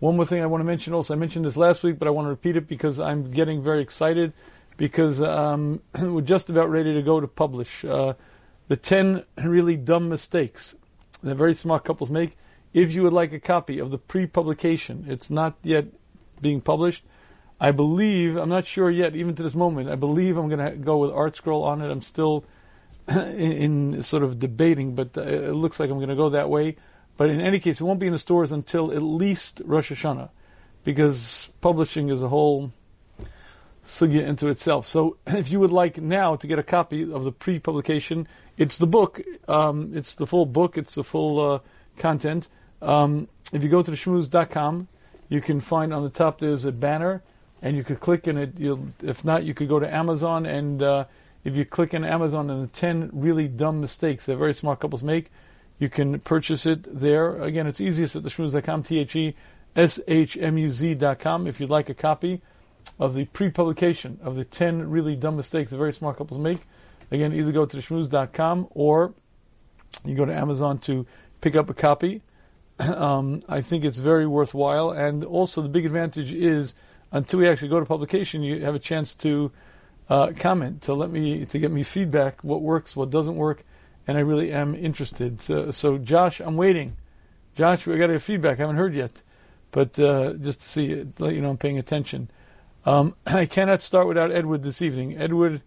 One more thing I want to mention also, I mentioned this last week, but I want to repeat it because I'm getting very excited because um, we're just about ready to go to publish uh, the 10 really dumb mistakes that very smart couples make. If you would like a copy of the pre-publication, it's not yet being published. I believe, I'm not sure yet, even to this moment, I believe I'm going to go with ArtScroll on it. I'm still in, in, sort of debating, but uh, it looks like I'm going to go that way. But in any case, it won't be in the stores until at least Rosh Hashanah, because publishing is a whole sugya into itself. So if you would like now to get a copy of the pre-publication, it's the book, um, it's the full book, it's the full uh, content. Um, if you go to the shmuz.com, you can find on the top there's a banner, and you could click in it. You'll, if not, you could go to Amazon, and uh, if you click in Amazon and the 10 really dumb mistakes that very smart couples make, you can purchase it there. Again, it's easiest at the shmuz.com, T-H-E-S-H-M-U-Z.com. If you'd like a copy, of the pre-publication of the 10 really dumb mistakes that very smart couples make. Again, either go to shmuz.com or you go to Amazon to pick up a copy. Um, I think it's very worthwhile. And also the big advantage is until we actually go to publication, you have a chance to uh, comment, to let me, to get me feedback, what works, what doesn't work. And I really am interested. So, so Josh, I'm waiting. Josh, we got your feedback. I haven't heard yet. But uh, just to see, let you know I'm paying attention. Um, I cannot start without Edward this evening. Edward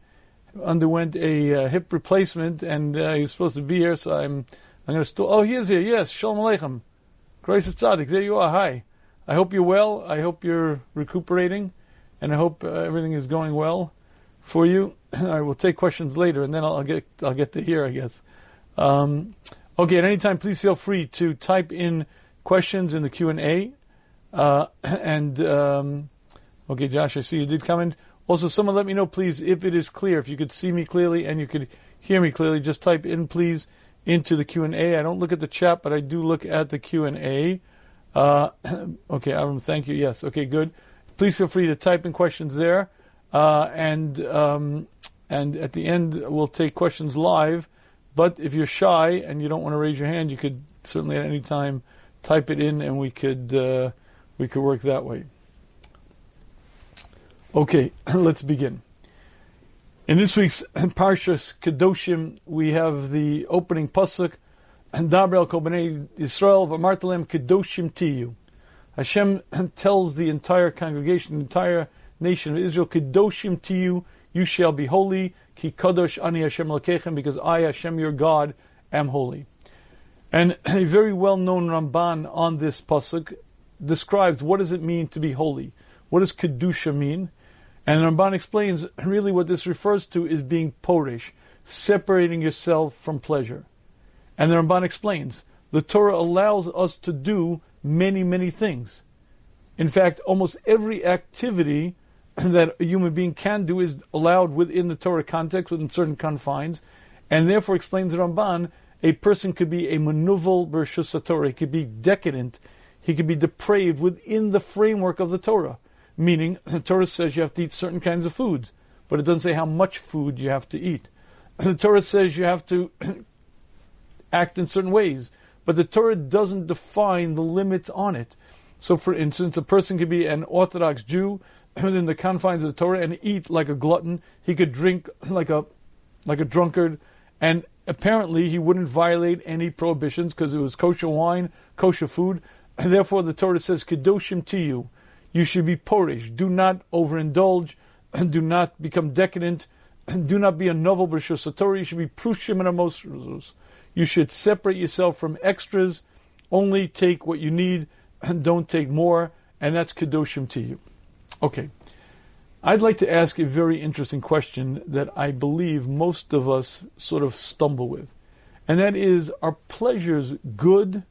underwent a uh, hip replacement, and uh, he's supposed to be here, so I'm I'm going to still. Oh, he is here. Yes, Shalom Aleichem. Grace Tzaddik. There you are. Hi. I hope you're well. I hope you're recuperating, and I hope uh, everything is going well for you. I will take questions later, and then I'll, I'll get I'll get to here, I guess. Um, okay, at any time, please feel free to type in questions in the Q and A, uh, and um, Okay, Josh, I see you did comment. Also, someone let me know, please, if it is clear. If you could see me clearly and you could hear me clearly, just type in, please, into the Q and A. I don't look at the chat, but I do look at the Q and A. Uh, okay, Avram, thank you. Yes, okay, good. Please feel free to type in questions there, uh, and um, and at the end we'll take questions live. But if you're shy and you don't want to raise your hand, you could certainly at any time type it in, and we could uh, we could work that way. Okay, let's begin. In this week's Parshas Kedoshim, we have the opening pasuk, and Dabrel Kobanei Yisrael v'martalem Kedoshim Tiyu. Hashem tells the entire congregation, the entire nation of Israel, Kedoshim Tiyu, you shall be holy, Ki Kadosh Ani Hashem Lakechem, because I, Hashem your God, am holy. And a very well-known Ramban on this pasuk describes what does it mean to be holy. What does Kedusha mean? And Ramban explains really what this refers to is being porish, separating yourself from pleasure. And the Ramban explains the Torah allows us to do many, many things. In fact, almost every activity that a human being can do is allowed within the Torah context, within certain confines, and therefore explains Ramban, a person could be a menuval birshus HaTorah, he could be decadent, he could be depraved within the framework of the Torah. Meaning, the Torah says you have to eat certain kinds of foods, but it doesn't say how much food you have to eat. The Torah says you have to act in certain ways, but the Torah doesn't define the limits on it. So, for instance, a person could be an Orthodox Jew within the confines of the Torah and eat like a glutton. He could drink like a like a drunkard, and apparently he wouldn't violate any prohibitions because it was kosher wine, kosher food. And therefore, the Torah says kedoshim to you you should be porish. Do not overindulge. And do not become decadent. And do not be a novel b'shosatori. You should be prushim and amos. You should separate yourself from extras. Only take what you need and don't take more. And that's kedoshim to you. Okay. I'd like to ask a very interesting question that I believe most of us sort of stumble with. And that is, are pleasures good,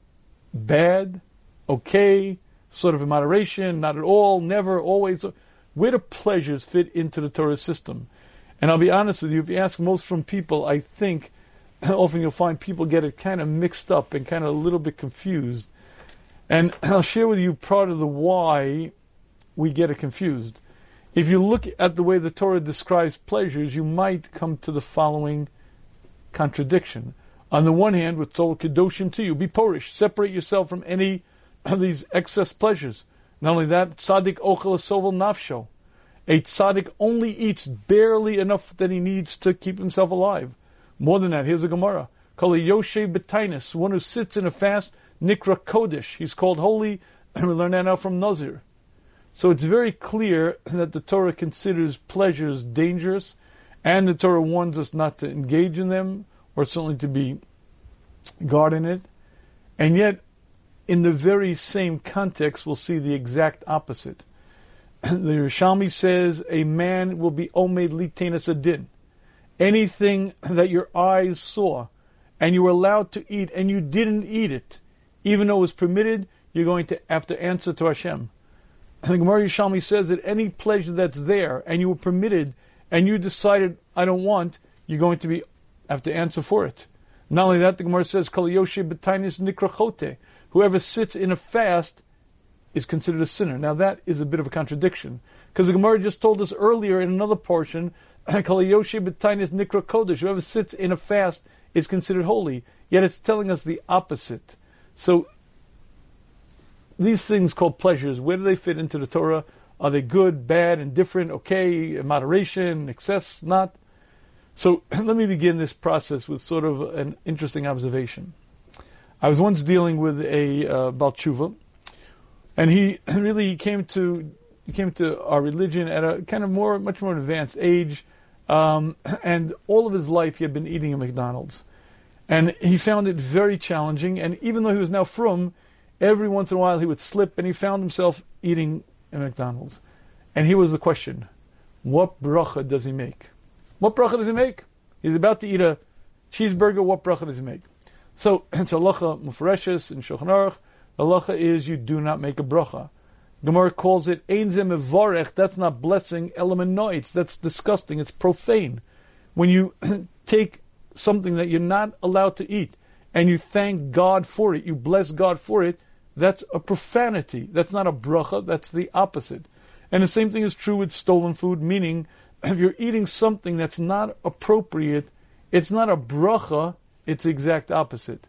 bad, okay, sort of in moderation, not at all, never, always. Where do pleasures fit into the Torah system? And I'll be honest with you, if you ask most from people, I think often you'll find people get it kind of mixed up and kind of a little bit confused. And I'll share with you part of the why we get it confused. If you look at the way the Torah describes pleasures, you might come to the following contradiction. On the one hand, with Tzol Kedoshim to you, be porish, separate yourself from any of these excess pleasures. Not only that, tzaddik ochel sovel nafsho. A tzaddik only eats barely enough that he needs to keep himself alive. More than that, here's a Gemara. Kol Yoshe Betainis, one who sits in a fast, Nikra Kodesh. He's called holy, and we learn that now from Nazir. So it's very clear that the Torah considers pleasures dangerous, and the Torah warns us not to engage in them, or certainly to be guard in it. And yet, in the very same context, we'll see the exact opposite. the Yerushalmi says a man will be omed litenas adin. Anything that your eyes saw and you were allowed to eat and you didn't eat it, even though it was permitted, you're going to have to answer to Hashem. And the Gemara Yerushalmi says that any pleasure that's there and you were permitted and you decided I don't want, you're going to be have to answer for it. Not only that, the Gemara says Kol Yoshi Betainis Nikrachote. Whoever sits in a fast is considered a sinner. Now that is a bit of a contradiction because the Gemara just told us earlier in another portion Kol Yoshi Betainis Nikra. Whoever sits in a fast is considered holy. Yet it's telling us the opposite. So these things called pleasures, where do they fit into the Torah? Are they good, bad, indifferent, okay, moderation, excess, not? So let me begin this process with sort of an interesting observation. I was once dealing with a uh, baal teshuva, and he really came to he came to our religion at a kind of more, much more advanced age. Um, and all of his life he had been eating at McDonald's. And he found it very challenging. And even though he was now from, every once in a while he would slip and he found himself eating at McDonald's. And here was the question what bracha does he make? What bracha does he make? He's about to eat a cheeseburger. What bracha does he make? So it's halacha mufreshes in Shulchan Aruch. Halacha is you do not make a bracha. Gemara calls it ein mevorech. That's not blessing. ela menaetz. That's disgusting. It's profane. When you take something that you're not allowed to eat and you thank God for it, you bless God for it. That's a profanity. That's not a bracha. That's the opposite. And the same thing is true with stolen food. Meaning, if you're eating something that's not appropriate, it's not a bracha. It's the exact opposite.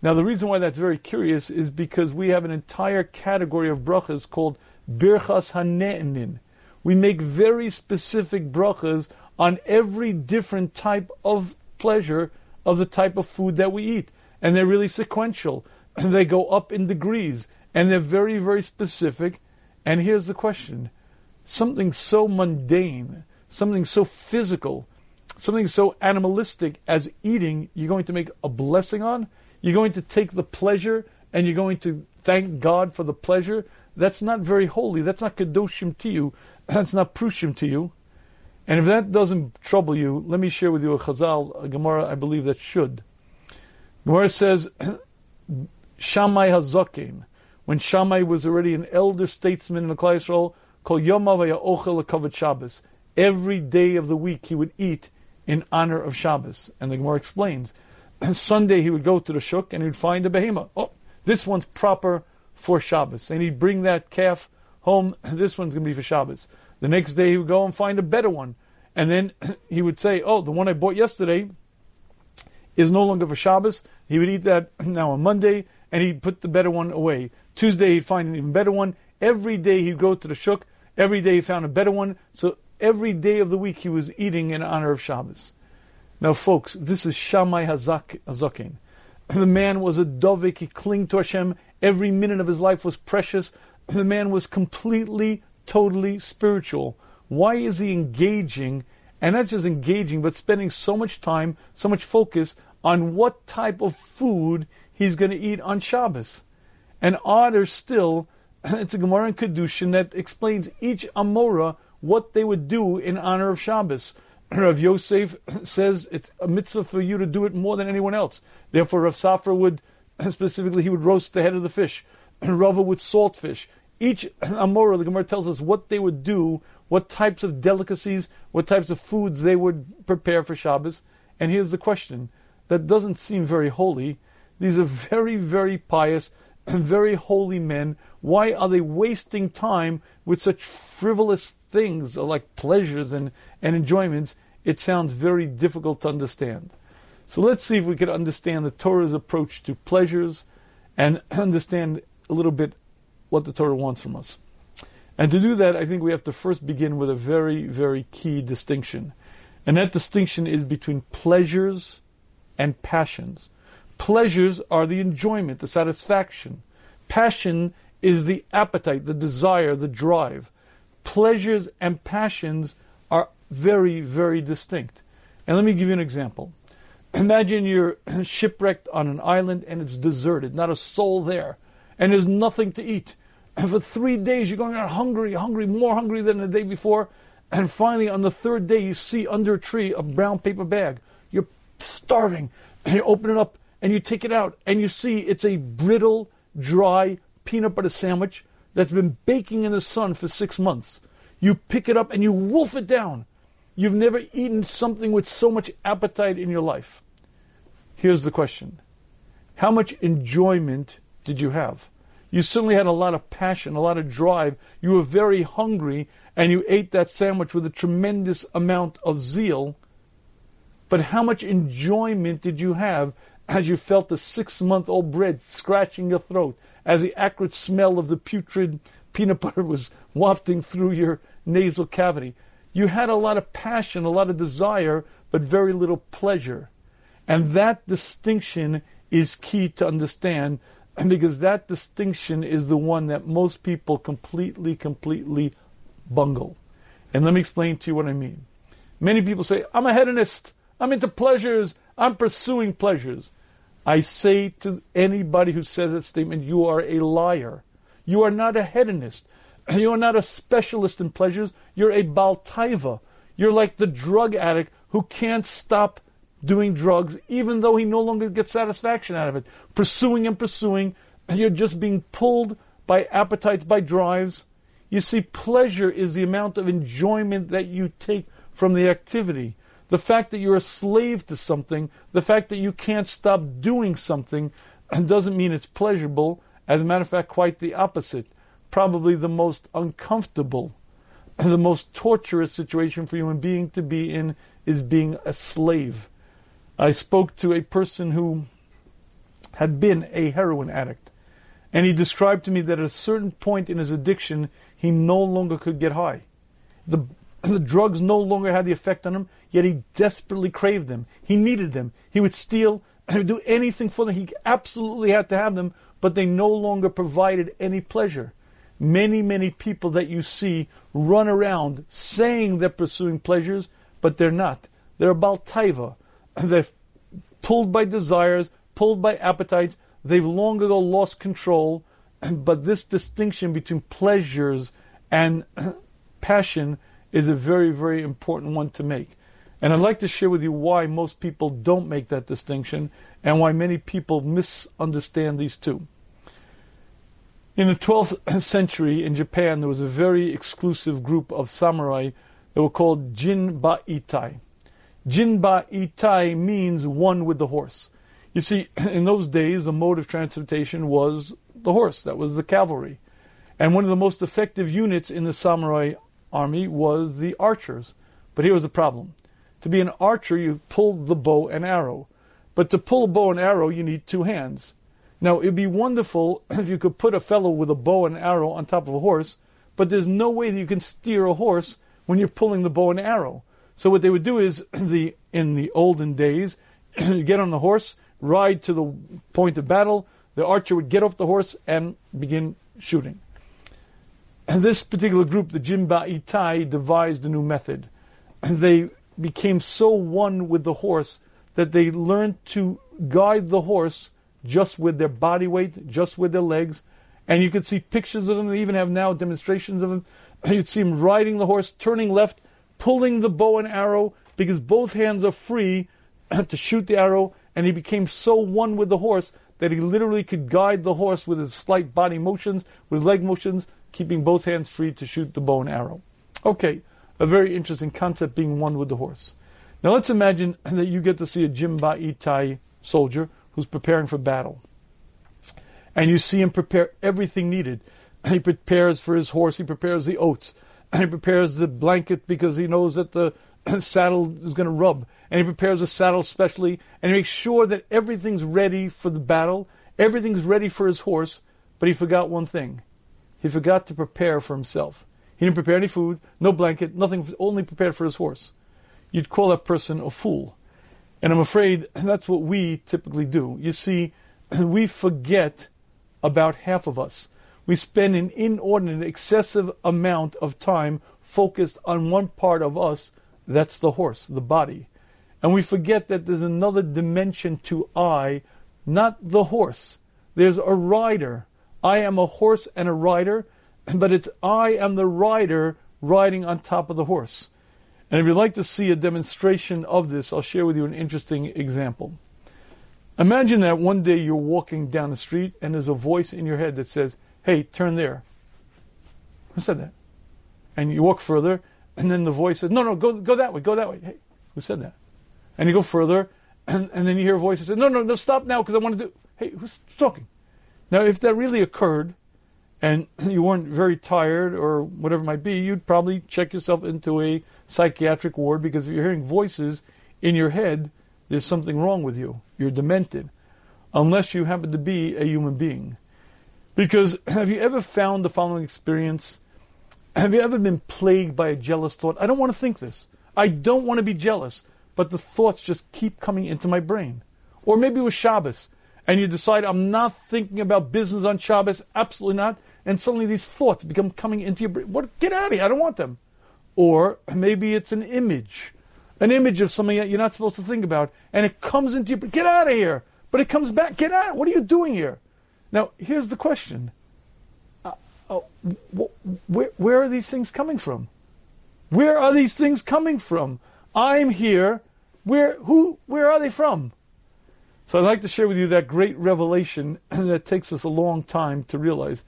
Now, the reason why that's very curious is because we have an entire category of brachas called birchas hane'enin. We make very specific brachas on every different type of pleasure of the type of food that we eat. And they're really sequential. they go up in degrees. And they're very, very specific. And here's the question something so mundane, something so physical, something so animalistic as eating, you're going to make a blessing on? You're going to take the pleasure and you're going to thank God for the pleasure. That's not very holy. That's not kadoshim to you. That's not prushim to you. And if that doesn't trouble you, let me share with you a chazal, a Gemara I believe that should. Gemara says, Shammai hazakin. When Shammai was already an elder statesman in the Klal Yisrael, kol yomav ochel kavod Shabbos. Every day of the week he would eat in honor of Shabbos. And the Gemara explains, Sunday he would go to the shuk and he'd find a behemoth. Oh, this one's proper for Shabbos. And he'd bring that calf home. This one's going to be for Shabbos. The next day he would go and find a better one. And then he would say, oh, the one I bought yesterday is no longer for Shabbos. He would eat that now on Monday and he'd put the better one away. Tuesday he'd find an even better one. Every day he'd go to the shuk. Every day he found a better one. So every day of the week he was eating in honor of Shabbos. Now, folks, this is Shammai Hazak, Hazakin. The man was a dovik, he clinged to Hashem. Every minute of his life was precious. The man was completely, totally spiritual. Why is he engaging, and not just engaging, but spending so much time, so much focus on what type of food he's going to eat on Shabbos? And odder still, it's a Gemara in Kiddushin that explains each Amora what they would do in honor of Shabbos. Rav Yosef says it's a mitzvah for you to do it more than anyone else. Therefore, Rav Safra would, specifically, he would roast the head of the fish. Rava would salt fish. Each Amora, the Gemara tells us what they would do, what types of delicacies, what types of foods they would prepare for Shabbos. And here's the question that doesn't seem very holy. These are very, very pious and very holy men. Why are they wasting time with such frivolous things like pleasures and, and enjoyments, it sounds very difficult to understand. So let's see if we can understand the Torah's approach to pleasures and understand a little bit what the Torah wants from us. And to do that, I think we have to first begin with a very, very key distinction. And that distinction is between pleasures and passions. Pleasures are the enjoyment, the satisfaction. Passion is the appetite, the desire, the drive. Pleasures and passions are very, very distinct. And let me give you an example. Imagine you're shipwrecked on an island and it's deserted, not a soul there, and there's nothing to eat. And for three days you're going out hungry, hungry, more hungry than the day before. And finally, on the third day, you see under a tree a brown paper bag. You're starving, and you open it up and you take it out, and you see it's a brittle, dry peanut butter sandwich that's been baking in the sun for six months. You pick it up and you wolf it down. You've never eaten something with so much appetite in your life. Here's the question How much enjoyment did you have? You certainly had a lot of passion, a lot of drive. You were very hungry, and you ate that sandwich with a tremendous amount of zeal. But how much enjoyment did you have as you felt the six month old bread scratching your throat, as the acrid smell of the putrid peanut butter was wafting through your nasal cavity? You had a lot of passion, a lot of desire, but very little pleasure. And that distinction is key to understand because that distinction is the one that most people completely, completely bungle. And let me explain to you what I mean. Many people say, I'm a hedonist. I'm into pleasures. I'm pursuing pleasures. I say to anybody who says that statement, you are a liar. You are not a hedonist. You are not a specialist in pleasures. You're a baal taava. You're like the drug addict who can't stop doing drugs even though he no longer gets satisfaction out of it. Pursuing and pursuing. You're just being pulled by appetites, by drives. You see, pleasure is the amount of enjoyment that you take from the activity. The fact that you're a slave to something, the fact that you can't stop doing something, doesn't mean it's pleasurable. As a matter of fact, quite the opposite probably the most uncomfortable and the most torturous situation for a human being to be in is being a slave. I spoke to a person who had been a heroin addict, and he described to me that at a certain point in his addiction, he no longer could get high. The, the drugs no longer had the effect on him, yet he desperately craved them. He needed them. He would steal and he would do anything for them. He absolutely had to have them, but they no longer provided any pleasure many, many people that you see run around saying they're pursuing pleasures, but they're not. They're about taiva. They're pulled by desires, pulled by appetites. They've long ago lost control. But this distinction between pleasures and passion is a very, very important one to make. And I'd like to share with you why most people don't make that distinction and why many people misunderstand these two. In the 12th century in Japan, there was a very exclusive group of samurai that were called Jinba Itai. Jinba Itai means one with the horse. You see, in those days, the mode of transportation was the horse. That was the cavalry. And one of the most effective units in the samurai army was the archers. But here was the problem. To be an archer, you pulled the bow and arrow. But to pull a bow and arrow, you need two hands. Now, it'd be wonderful if you could put a fellow with a bow and arrow on top of a horse, but there's no way that you can steer a horse when you're pulling the bow and arrow. So what they would do is, the in the olden days, you get on the horse, ride to the point of battle. The archer would get off the horse and begin shooting. And this particular group, the Jinba Itai, devised a new method. And They became so one with the horse that they learned to guide the horse just with their body weight, just with their legs. And you could see pictures of them. They even have now demonstrations of them. You'd see him riding the horse, turning left, pulling the bow and arrow because both hands are free to shoot the arrow. And he became so one with the horse that he literally could guide the horse with his slight body motions, with leg motions, keeping both hands free to shoot the bow and arrow. Okay, a very interesting concept being one with the horse. Now let's imagine that you get to see a Jinba Itai soldier who's preparing for battle. And you see him prepare everything needed. He prepares for his horse, he prepares the oats, and he prepares the blanket because he knows that the saddle is going to rub. And he prepares the saddle specially, and he makes sure that everything's ready for the battle, everything's ready for his horse, but he forgot one thing. He forgot to prepare for himself. He didn't prepare any food, no blanket, nothing, only prepared for his horse. You'd call that person a fool. And I'm afraid that's what we typically do. You see, we forget about half of us. We spend an inordinate, excessive amount of time focused on one part of us, that's the horse, the body. And we forget that there's another dimension to I, not the horse. There's a rider. I am a horse and a rider, but it's I am the rider riding on top of the horse. And if you'd like to see a demonstration of this, I'll share with you an interesting example. Imagine that one day you're walking down the street and there's a voice in your head that says, Hey, turn there. Who said that? And you walk further, and then the voice says, No, no, go, go that way, go that way. Hey, who said that? And you go further, and, and then you hear a voice that says, No, no, no, stop now because I want to do. Hey, who's talking? Now, if that really occurred, and you weren't very tired or whatever it might be, you'd probably check yourself into a psychiatric ward because if you're hearing voices in your head, there's something wrong with you. You're demented. Unless you happen to be a human being. Because have you ever found the following experience? Have you ever been plagued by a jealous thought? I don't want to think this. I don't want to be jealous, but the thoughts just keep coming into my brain. Or maybe it was Shabbos, and you decide I'm not thinking about business on Shabbos, absolutely not, and suddenly these thoughts become coming into your brain. What? Get out of here! I don't want them. Or maybe it's an image, an image of something that you're not supposed to think about, and it comes into your brain. Get out of here! But it comes back. Get out! What are you doing here? Now, here's the question. Uh, uh, wh- where, where are these things coming from? Where are these things coming from? I'm here. Where, who, where are they from? So I'd like to share with you that great revelation that takes us a long time to realize.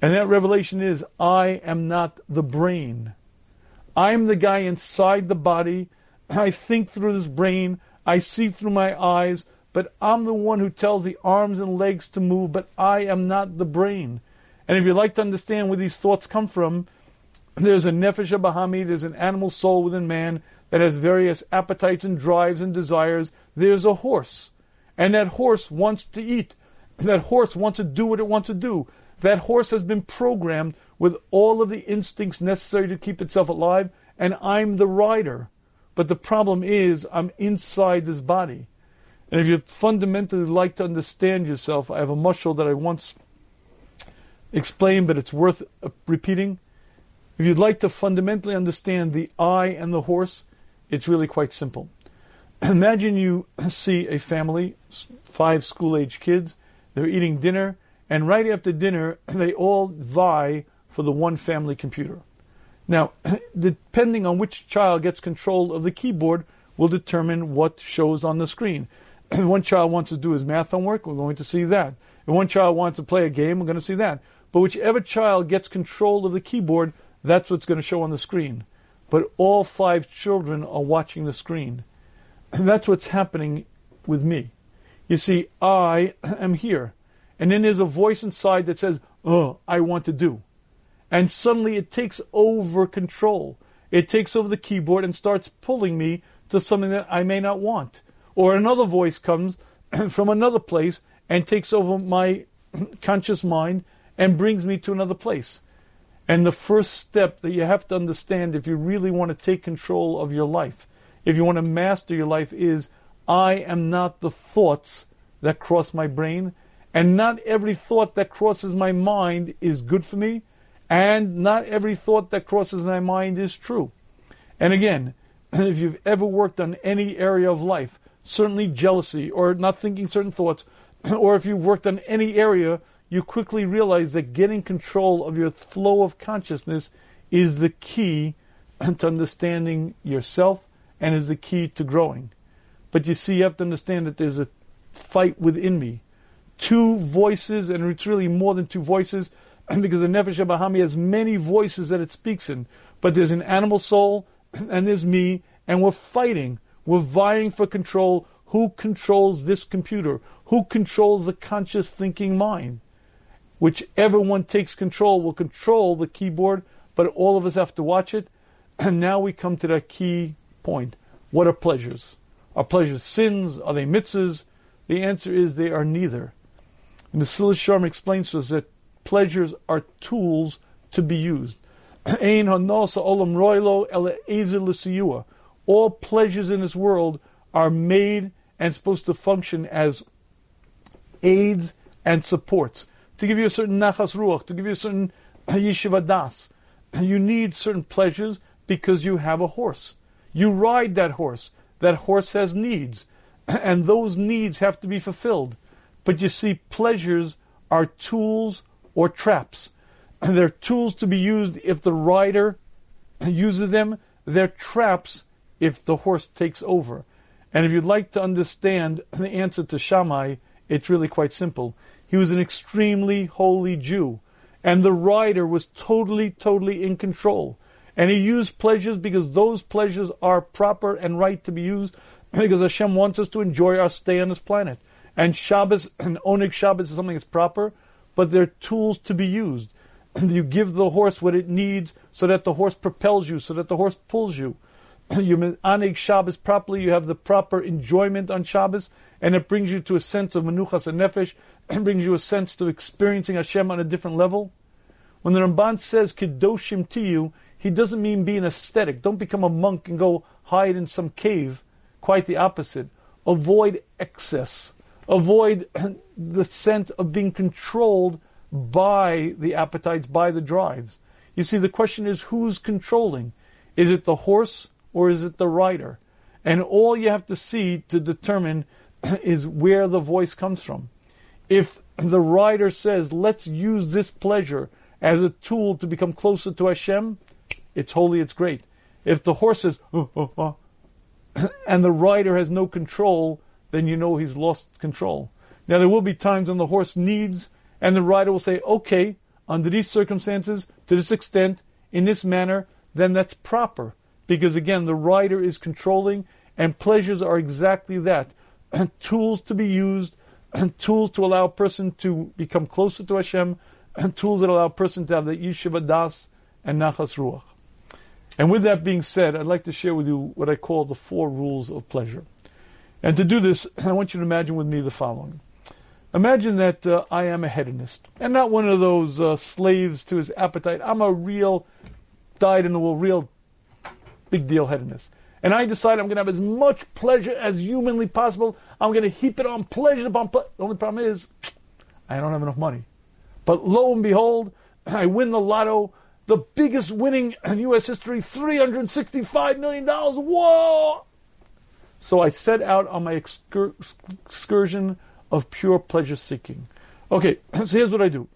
And that revelation is, I am not the brain. I'm the guy inside the body. I think through this brain. I see through my eyes but I'm the one who tells the arms and legs to move, but I am not the brain. And if you'd like to understand where these thoughts come from, there's a nefesh bahami, there's an animal soul within man that has various appetites and drives and desires. There's a horse. And that horse wants to eat. That horse wants to do what it wants to do. That horse has been programmed with all of the instincts necessary to keep itself alive, and I'm the rider. But the problem is, I'm inside this body. And if you fundamentally like to understand yourself, I have a mushal that I once explained, but it's worth uh, repeating. If you'd like to fundamentally understand the I and the horse, it's really quite simple. Imagine you see a family, five school age kids, they're eating dinner, and right after dinner, they all vie for the one family computer. Now, depending on which child gets control of the keyboard, will determine what shows on the screen. One child wants to do his math homework, we're going to see that. If one child wants to play a game, we're going to see that. But whichever child gets control of the keyboard, that's what's going to show on the screen. But all five children are watching the screen. And that's what's happening with me. You see, I am here. And then there's a voice inside that says, Oh, I want to do. And suddenly it takes over control. It takes over the keyboard and starts pulling me to something that I may not want. Or another voice comes from another place and takes over my conscious mind and brings me to another place. And the first step that you have to understand if you really want to take control of your life, if you want to master your life, is I am not the thoughts that cross my brain, and not every thought that crosses my mind is good for me, and not every thought that crosses my mind is true. And again, if you've ever worked on any area of life, certainly jealousy or not thinking certain thoughts, or if you've worked on any area, you quickly realize that getting control of your flow of consciousness is the key to understanding yourself and is the key to growing. But you see, you have to understand that there's a fight within me. Two voices, and it's really more than two voices, because the Nefesh Bahami has many voices that it speaks in. But there's an animal soul, and there's me, and we're fighting we're vying for control. Who controls this computer? Who controls the conscious thinking mind? Whichever one takes control will control the keyboard, but all of us have to watch it. And now we come to that key point. What are pleasures? Are pleasures sins? Are they mitzvahs? The answer is they are neither. And the Mesillas Yesharim explains to us that pleasures are tools to be used. All pleasures in this world are made and supposed to function as aids and supports to give you a certain nachas ruach, to give you a certain yishuv hadaas. You need certain pleasures because you have a horse. You ride that horse. That horse has needs, and those needs have to be fulfilled. But you see, pleasures are tools or traps. And They're tools to be used if the rider uses them. They're traps if the horse takes over. And if you'd like to understand the answer to Shammai, it's really quite simple. He was an extremely holy Jew, and the rider was totally, totally in control. And he used pleasures because those pleasures are proper and right to be used because Hashem wants us to enjoy our stay on this planet. And Shabbos and Oneg Shabbos is something that's proper, but they're tools to be used. you give the horse what it needs so that the horse propels you, so that the horse pulls you. you Oneg Shabbos properly, you have the proper enjoyment on Shabbos, and it brings you to a sense of menuchas and nefesh, and brings you a sense of experiencing Hashem on a different level. When the Ramban says kedoshim to you, he doesn't mean being aesthetic. Don't become a monk and go hide in some cave. Quite the opposite. Avoid excess. Avoid the sense of being controlled by the appetites, by the drives. You see, the question is who's controlling? Is it the horse or is it the rider? And all you have to see to determine is where the voice comes from. If the rider says, let's use this pleasure as a tool to become closer to Hashem, it's holy, it's great. If the horse is, oh, oh, oh, and the rider has no control, then you know he's lost control. Now, there will be times when the horse needs, and the rider will say, okay, under these circumstances, to this extent, in this manner, then that's proper. Because again, the rider is controlling, and pleasures are exactly that tools to be used, tools to allow a person to become closer to Hashem, and tools that allow a person to have the Yishuv Hadaas and Nachas Ruach. And with that being said, I'd like to share with you what I call the four rules of pleasure. And to do this, I want you to imagine with me the following. Imagine that uh, I am a hedonist, and not one of those uh, slaves to his appetite. I'm a real, died in the will, real big deal hedonist. And I decide I'm going to have as much pleasure as humanly possible. I'm going to heap it on pleasure upon pleasure. The only problem is, I don't have enough money. But lo and behold, I win the lotto the biggest winning in U.S. history, $365 million. Whoa! So I set out on my excur- excursion of pure pleasure seeking. Okay, so here's what I do.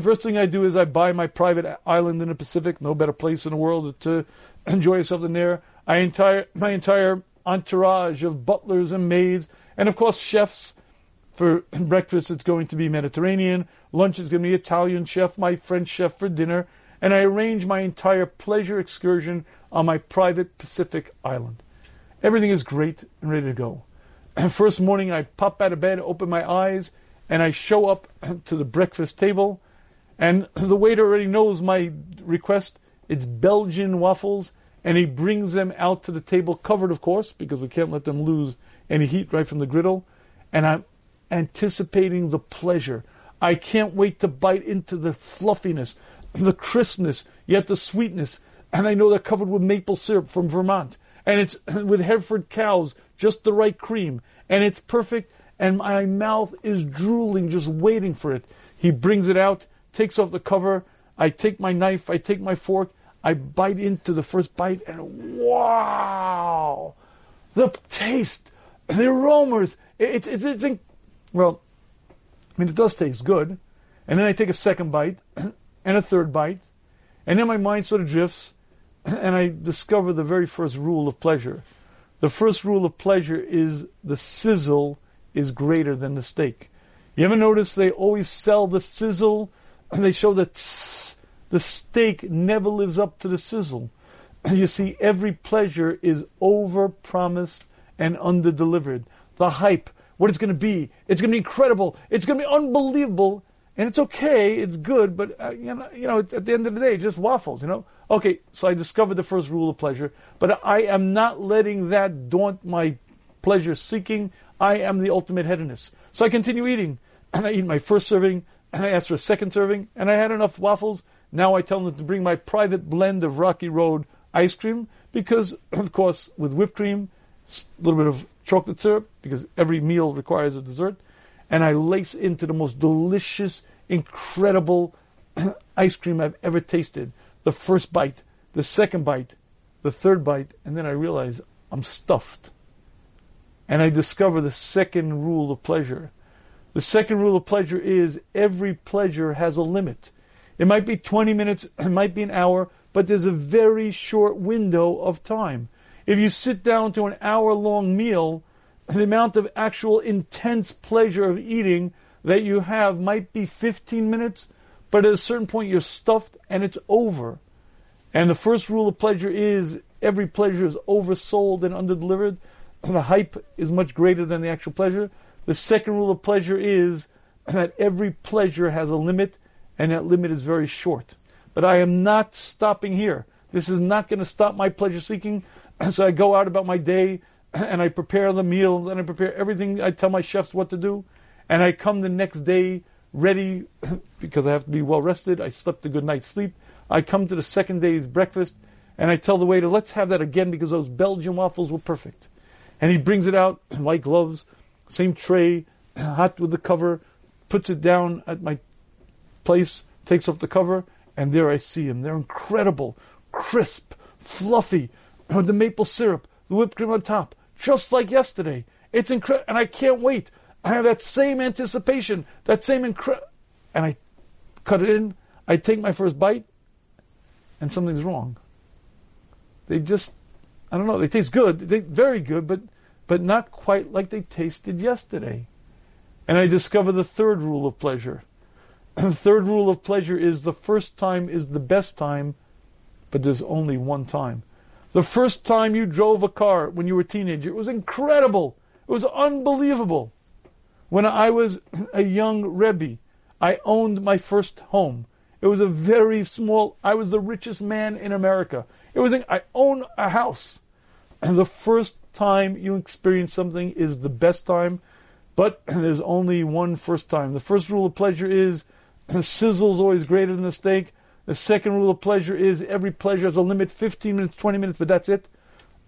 First thing I do is I buy my private island in the Pacific. No better place in the world to enjoy yourself than there. I entire my entire entourage of butlers and maids, and of course chefs. For breakfast, it's going to be Mediterranean. Lunch is going to be Italian chef, my French chef for dinner, and I arrange my entire pleasure excursion on my private Pacific island. Everything is great and ready to go. First morning, I pop out of bed, open my eyes, and I show up to the breakfast table. And the waiter already knows my request. It's Belgian waffles, and he brings them out to the table, covered, of course, because we can't let them lose any heat right from the griddle. And I'm anticipating the pleasure. I can't wait to bite into the fluffiness, the crispness, yet the sweetness. And I know they're covered with maple syrup from Vermont. And it's with Hereford cows, just the right cream. And it's perfect. And my mouth is drooling, just waiting for it. He brings it out, takes off the cover. I take my knife, I take my fork, I bite into the first bite, and wow! The taste, the aromas. It's, it's, it's, it's well, I mean, it does taste good. And then I take a second bite, and a third bite, and then my mind sort of drifts, and I discover the very first rule of pleasure. The first rule of pleasure is the sizzle is greater than the steak. You ever notice they always sell the sizzle, and they show that tss, the steak never lives up to the sizzle. You see, every pleasure is over promised and under delivered. The hype, what it's going to be, it's going to be incredible, it's going to be unbelievable, and it's okay, it's good, but uh, you know, you know, at the end of the day, just waffles, you know. Okay, so I discovered the first rule of pleasure, but I am not letting that daunt my pleasure seeking. I am the ultimate hedonist. So I continue eating, and I eat my first serving, and I ask for a second serving, and I had enough waffles. Now I tell them to bring my private blend of Rocky Road ice cream because, of course, with whipped cream, a little bit of chocolate syrup because every meal requires a dessert, and I lace into the most delicious, incredible ice cream I've ever tasted. The first bite, the second bite, the third bite, and then I realize I'm stuffed. And I discover the second rule of pleasure. The second rule of pleasure is every pleasure has a limit. It might be 20 minutes, it might be an hour, but there's a very short window of time. If you sit down to an hour long meal, the amount of actual intense pleasure of eating that you have might be 15 minutes, but at a certain point you're stuffed and it's over. And the first rule of pleasure is every pleasure is oversold and underdelivered. The hype is much greater than the actual pleasure. The second rule of pleasure is that every pleasure has a limit, and that limit is very short. But I am not stopping here. This is not going to stop my pleasure seeking. So I go out about my day and I prepare the meal and I prepare everything. I tell my chefs what to do. And I come the next day ready because I have to be well rested. I slept a good night's sleep. I come to the second day's breakfast and I tell the waiter, let's have that again because those Belgian waffles were perfect. And he brings it out, white gloves, same tray, hot with the cover, puts it down at my place, takes off the cover, and there I see them. They're incredible, crisp, fluffy, with the maple syrup, the whipped cream on top, just like yesterday. It's incredible, and I can't wait. I have that same anticipation, that same incredible. And I cut it in. I take my first bite, and something's wrong. They just, I don't know. They taste good. They very good, but but not quite like they tasted yesterday. And I discover the third rule of pleasure. the third rule of pleasure is the first time is the best time, but there's only one time. The first time you drove a car when you were a teenager, it was incredible. It was unbelievable. When I was a young Rebbe, I owned my first home. It was a very small, I was the richest man in America. It was, I own a house. And the first time you experience something is the best time, but there's only one first time. The first rule of pleasure is the sizzle is always greater than the steak. The second rule of pleasure is every pleasure has a limit, 15 minutes, 20 minutes, but that's it.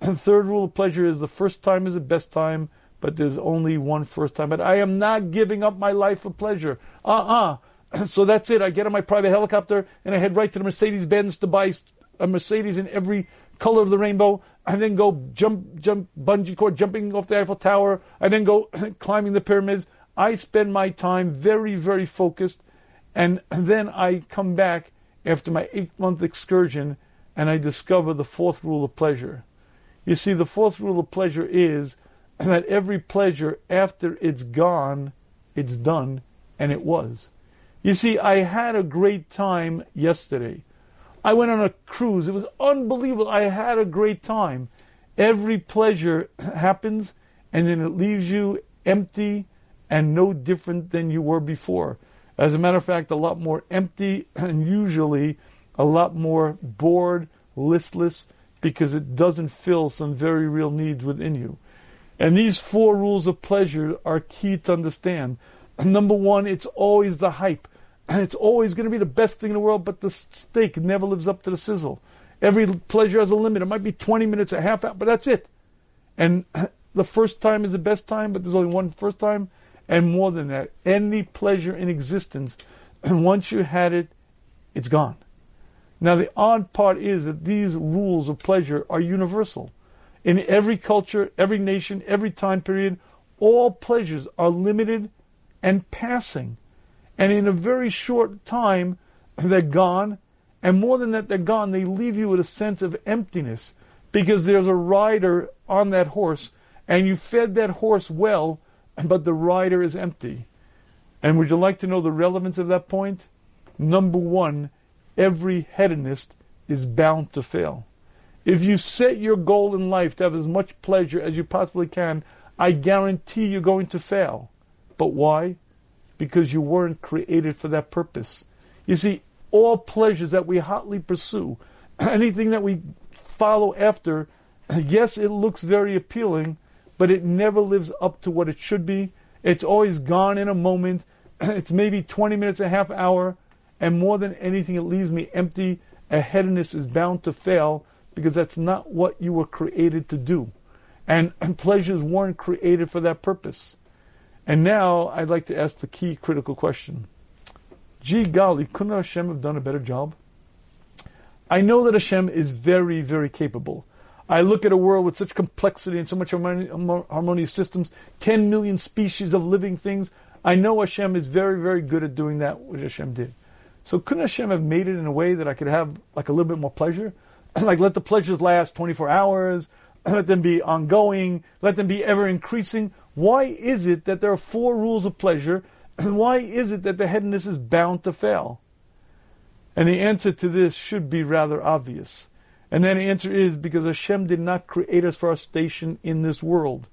The third rule of pleasure is the first time is the best time, but there's only one first time. But I am not giving up my life for pleasure. Uh-uh. So that's it. I get on my private helicopter and I head right to the Mercedes Benz to buy a Mercedes in every color of the rainbow. and then go jump, jump, bungee cord, jumping off the Eiffel Tower. I then go climbing the pyramids. I spend my time very, very focused and then I come back after my eight month excursion and I discover the fourth rule of pleasure. You see, the fourth rule of pleasure is that every pleasure, after it's gone, it's done, and it was. You see, I had a great time yesterday. I went on a cruise. It was unbelievable. I had a great time. Every pleasure happens, and then it leaves you empty and no different than you were before. As a matter of fact, a lot more empty and usually a lot more bored, listless, because it doesn't fill some very real needs within you. And these four rules of pleasure are key to understand. Number one, it's always the hype. It's always going to be the best thing in the world, but the steak never lives up to the sizzle. Every pleasure has a limit. It might be 20 minutes, a half hour, but that's it. And the first time is the best time, but there's only one first time. And more than that, any pleasure in existence, once you had it, it's gone. Now, the odd part is that these rules of pleasure are universal. In every culture, every nation, every time period, all pleasures are limited and passing. And in a very short time, they're gone. And more than that, they're gone. They leave you with a sense of emptiness because there's a rider on that horse and you fed that horse well but the rider is empty. And would you like to know the relevance of that point? Number one, every hedonist is bound to fail. If you set your goal in life to have as much pleasure as you possibly can, I guarantee you're going to fail. But why? Because you weren't created for that purpose. You see, all pleasures that we hotly pursue, anything that we follow after, yes, it looks very appealing, but it never lives up to what it should be. It's always gone in a moment. It's maybe 20 minutes, a half hour, and more than anything, it leaves me empty. A hedonist is bound to fail because that's not what you were created to do. And, and pleasures weren't created for that purpose. And now I'd like to ask the key critical question. Gee golly, couldn't Hashem have done a better job? I know that Hashem is very, very capable. I look at a world with such complexity and so much harmonious systems, 10 million species of living things. I know Hashem is very, very good at doing that, which Hashem did. So couldn't Hashem have made it in a way that I could have like a little bit more pleasure? like let the pleasures last 24 hours, let them be ongoing, let them be ever increasing. Why is it that there are four rules of pleasure? And why is it that the hedonist is bound to fail? And the answer to this should be rather obvious. And then the answer is because Hashem did not create us for our station in this world.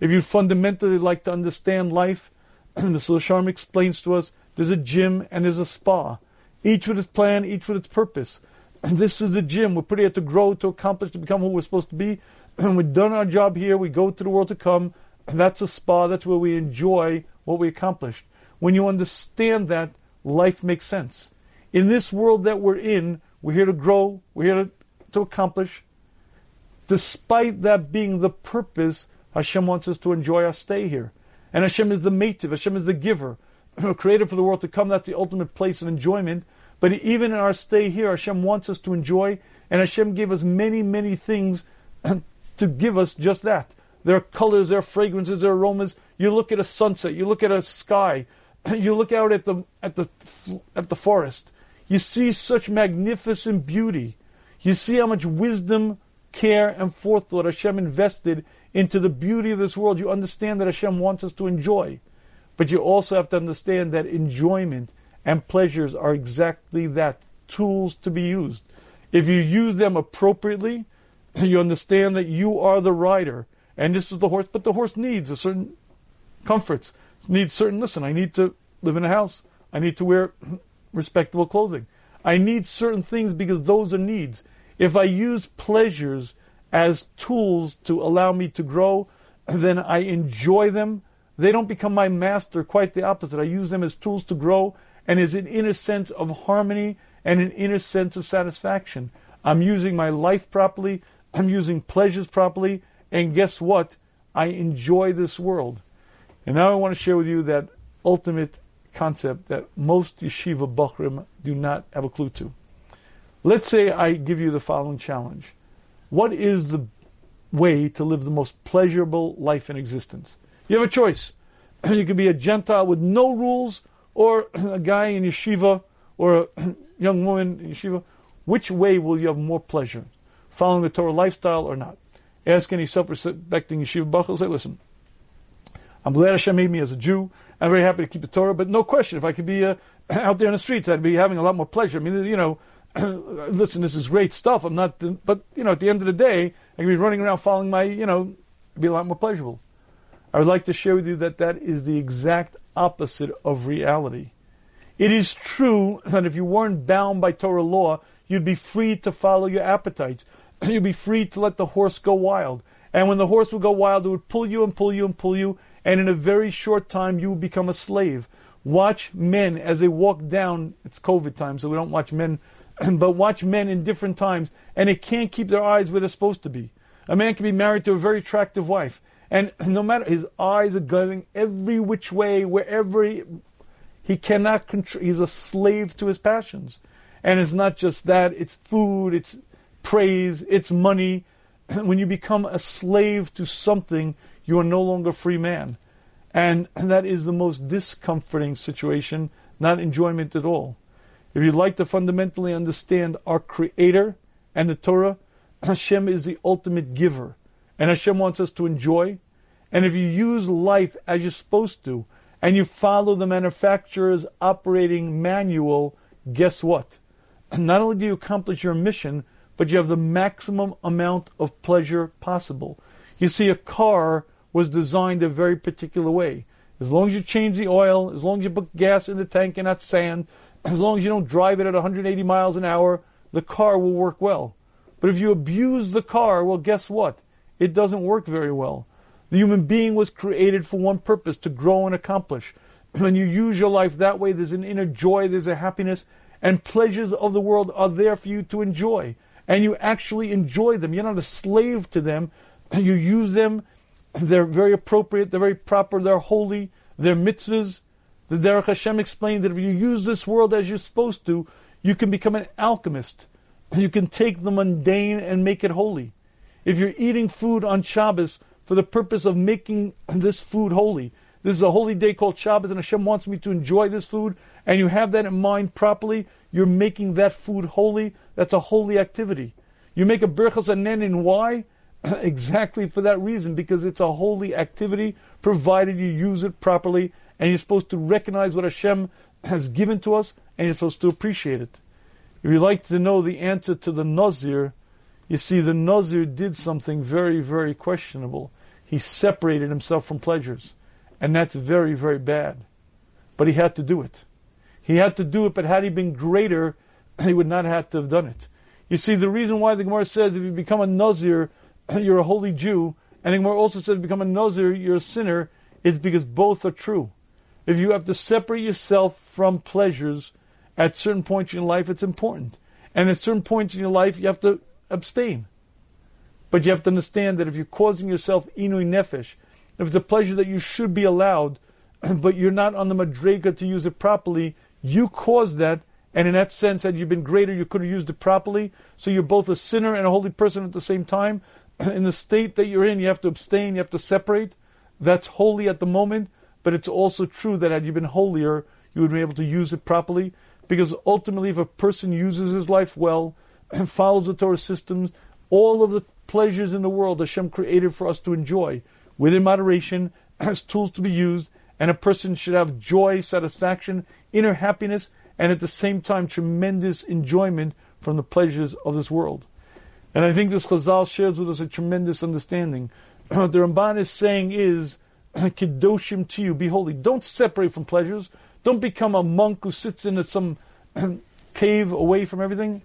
If you fundamentally like to understand life, Mr. Sharm explains to us there's a gym and there's a spa, each with its plan, each with its purpose. And this is the gym. We're put here to grow, to accomplish, to become who we're supposed to be. And we've done our job here. We go to the world to come. That's a spa. That's where we enjoy what we accomplished. When you understand that, life makes sense. In this world that we're in, we're here to grow. We're here to, to accomplish. Despite that being the purpose, Hashem wants us to enjoy our stay here. And Hashem is the mative. Hashem is the giver. Created for the world to come. That's the ultimate place of enjoyment. But even in our stay here, Hashem wants us to enjoy, and Hashem gave us many, many things to give us just that. There are colors, there are fragrances, there are aromas. You look at a sunset, you look at a sky, you look out at the at the at the forest. You see such magnificent beauty. You see how much wisdom, care, and forethought Hashem invested into the beauty of this world. You understand that Hashem wants us to enjoy. But you also have to understand that enjoyment and pleasures are exactly that tools to be used. If you use them appropriately, you understand that you are the rider, and this is the horse, but the horse needs a certain comforts, needs certain, listen, I need to live in a house, I need to wear respectable clothing. I need certain things because those are needs. If I use pleasures as tools to allow me to grow, then I enjoy them. They don't become my master, quite the opposite. I use them as tools to grow and is an inner sense of harmony and an inner sense of satisfaction. I'm using my life properly, I'm using pleasures properly, and guess what? I enjoy this world. And now I want to share with you that ultimate concept that most yeshiva bachrim do not have a clue to. Let's say I give you the following challenge. What is the way to live the most pleasurable life in existence? You have a choice. You can be a Gentile with no rules or a guy in yeshiva or a young woman in yeshiva, which way will you have more pleasure? Following the Torah lifestyle or not? Ask any self-respecting yeshiva bachel, say, listen, I'm glad Hashem made me as a Jew. I'm very happy to keep the Torah, but no question, if I could be uh, out there in the streets, I'd be having a lot more pleasure. I mean, you know, listen, this is great stuff. I'm not, but you know, at the end of the day, I could be running around following my, you know, it'd be a lot more pleasurable. I would like to share with you that that is the exact opposite of reality. It is true that if you weren't bound by Torah law, you'd be free to follow your appetites. You'd be free to let the horse go wild. And when the horse would go wild, it would pull you and pull you and pull you, and in a very short time, you would become a slave. Watch men as they walk down, it's COVID time, so we don't watch men, but watch men in different times, and they can't keep their eyes where they're supposed to be. A man can be married to a very attractive wife, and no matter, his eyes are going every which way, wherever he, he cannot control, he's a slave to his passions. And it's not just that, it's food, it's praise, it's money. When you become a slave to something, you are no longer a free man. And that is the most discomforting situation, not enjoyment at all. If you'd like to fundamentally understand our Creator and the Torah, Hashem is the ultimate giver. And Hashem wants us to enjoy. And if you use life as you're supposed to, and you follow the manufacturer's operating manual, guess what? Not only do you accomplish your mission, but you have the maximum amount of pleasure possible. You see, a car was designed a very particular way. As long as you change the oil, as long as you put gas in the tank and not sand, as long as you don't drive it at 180 miles an hour, the car will work well. But if you abuse the car, well, guess what? It doesn't work very well. The human being was created for one purpose, to grow and accomplish. When you use your life that way, there's an inner joy, there's a happiness, and pleasures of the world are there for you to enjoy. And you actually enjoy them. You're not a slave to them. You use them. They're very appropriate. They're very proper. They're holy. They're mitzvahs. The Derech Hashem explained that if you use this world as you're supposed to, you can become an alchemist. You can take the mundane and make it holy. If you're eating food on Shabbos for the purpose of making this food holy, this is a holy day called Shabbos, and Hashem wants me to enjoy this food, and you have that in mind properly, you're making that food holy. That's a holy activity. You make a birchas hanehenin why? exactly for that reason, because it's a holy activity, provided you use it properly, and you're supposed to recognize what Hashem has given to us, and you're supposed to appreciate it. If you'd like to know the answer to the Nazir, you see, the Nazir did something very, very questionable. He separated himself from pleasures. And that's very, very bad. But he had to do it. He had to do it, but had he been greater, he would not have to have done it. You see, the reason why the Gemara says if you become a Nazir, you're a holy Jew, and the Gemara also says become a Nazir, you're a sinner, it's because both are true. If you have to separate yourself from pleasures at certain points in your life, it's important. And at certain points in your life, you have to abstain. But you have to understand that if you're causing yourself inui nefesh, if it's a pleasure that you should be allowed, but you're not on the madrega to use it properly, you caused that, and in that sense, had you been greater, you could have used it properly. So you're both a sinner and a holy person at the same time. In the state that you're in, you have to abstain, you have to separate. That's holy at the moment, but it's also true that had you been holier, you would be able to use it properly. Because ultimately, if a person uses his life well and follows the Torah systems, all of the pleasures in the world Hashem created for us to enjoy, within moderation, as tools to be used, and a person should have joy, satisfaction, inner happiness, and at the same time tremendous enjoyment from the pleasures of this world. And I think this Chazal shares with us a tremendous understanding. what the Ramban is saying is, Kedoshim tihyu, be holy. Don't separate from pleasures. Don't become a monk who sits in some cave away from everything.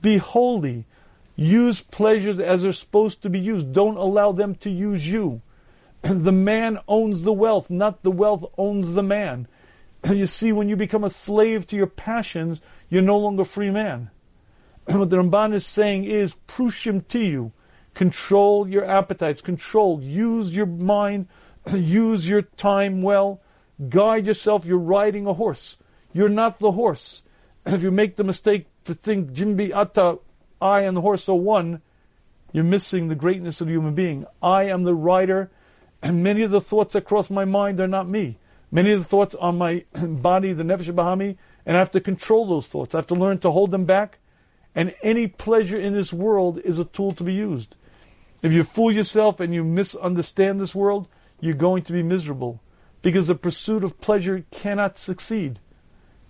Be holy. Use pleasures as they're supposed to be used. Don't allow them to use you. the man owns the wealth, not the wealth owns the man. You see, when you become a slave to your passions, you're no longer a free man. what the Ramban is saying is, prushim tihyu. Control your appetites, control, use your mind, use your time well, guide yourself. You're riding a horse. You're not the horse. If you make the mistake to think Jinba Itai, I and the horse are one, you're missing the greatness of the human being. I am the rider and many of the thoughts that cross my mind are not me. Many of the thoughts on my body, the nefesh bahami, and I have to control those thoughts. I have to learn to hold them back. And any pleasure in this world is a tool to be used. If you fool yourself and you misunderstand this world, you're going to be miserable. Because the pursuit of pleasure cannot succeed.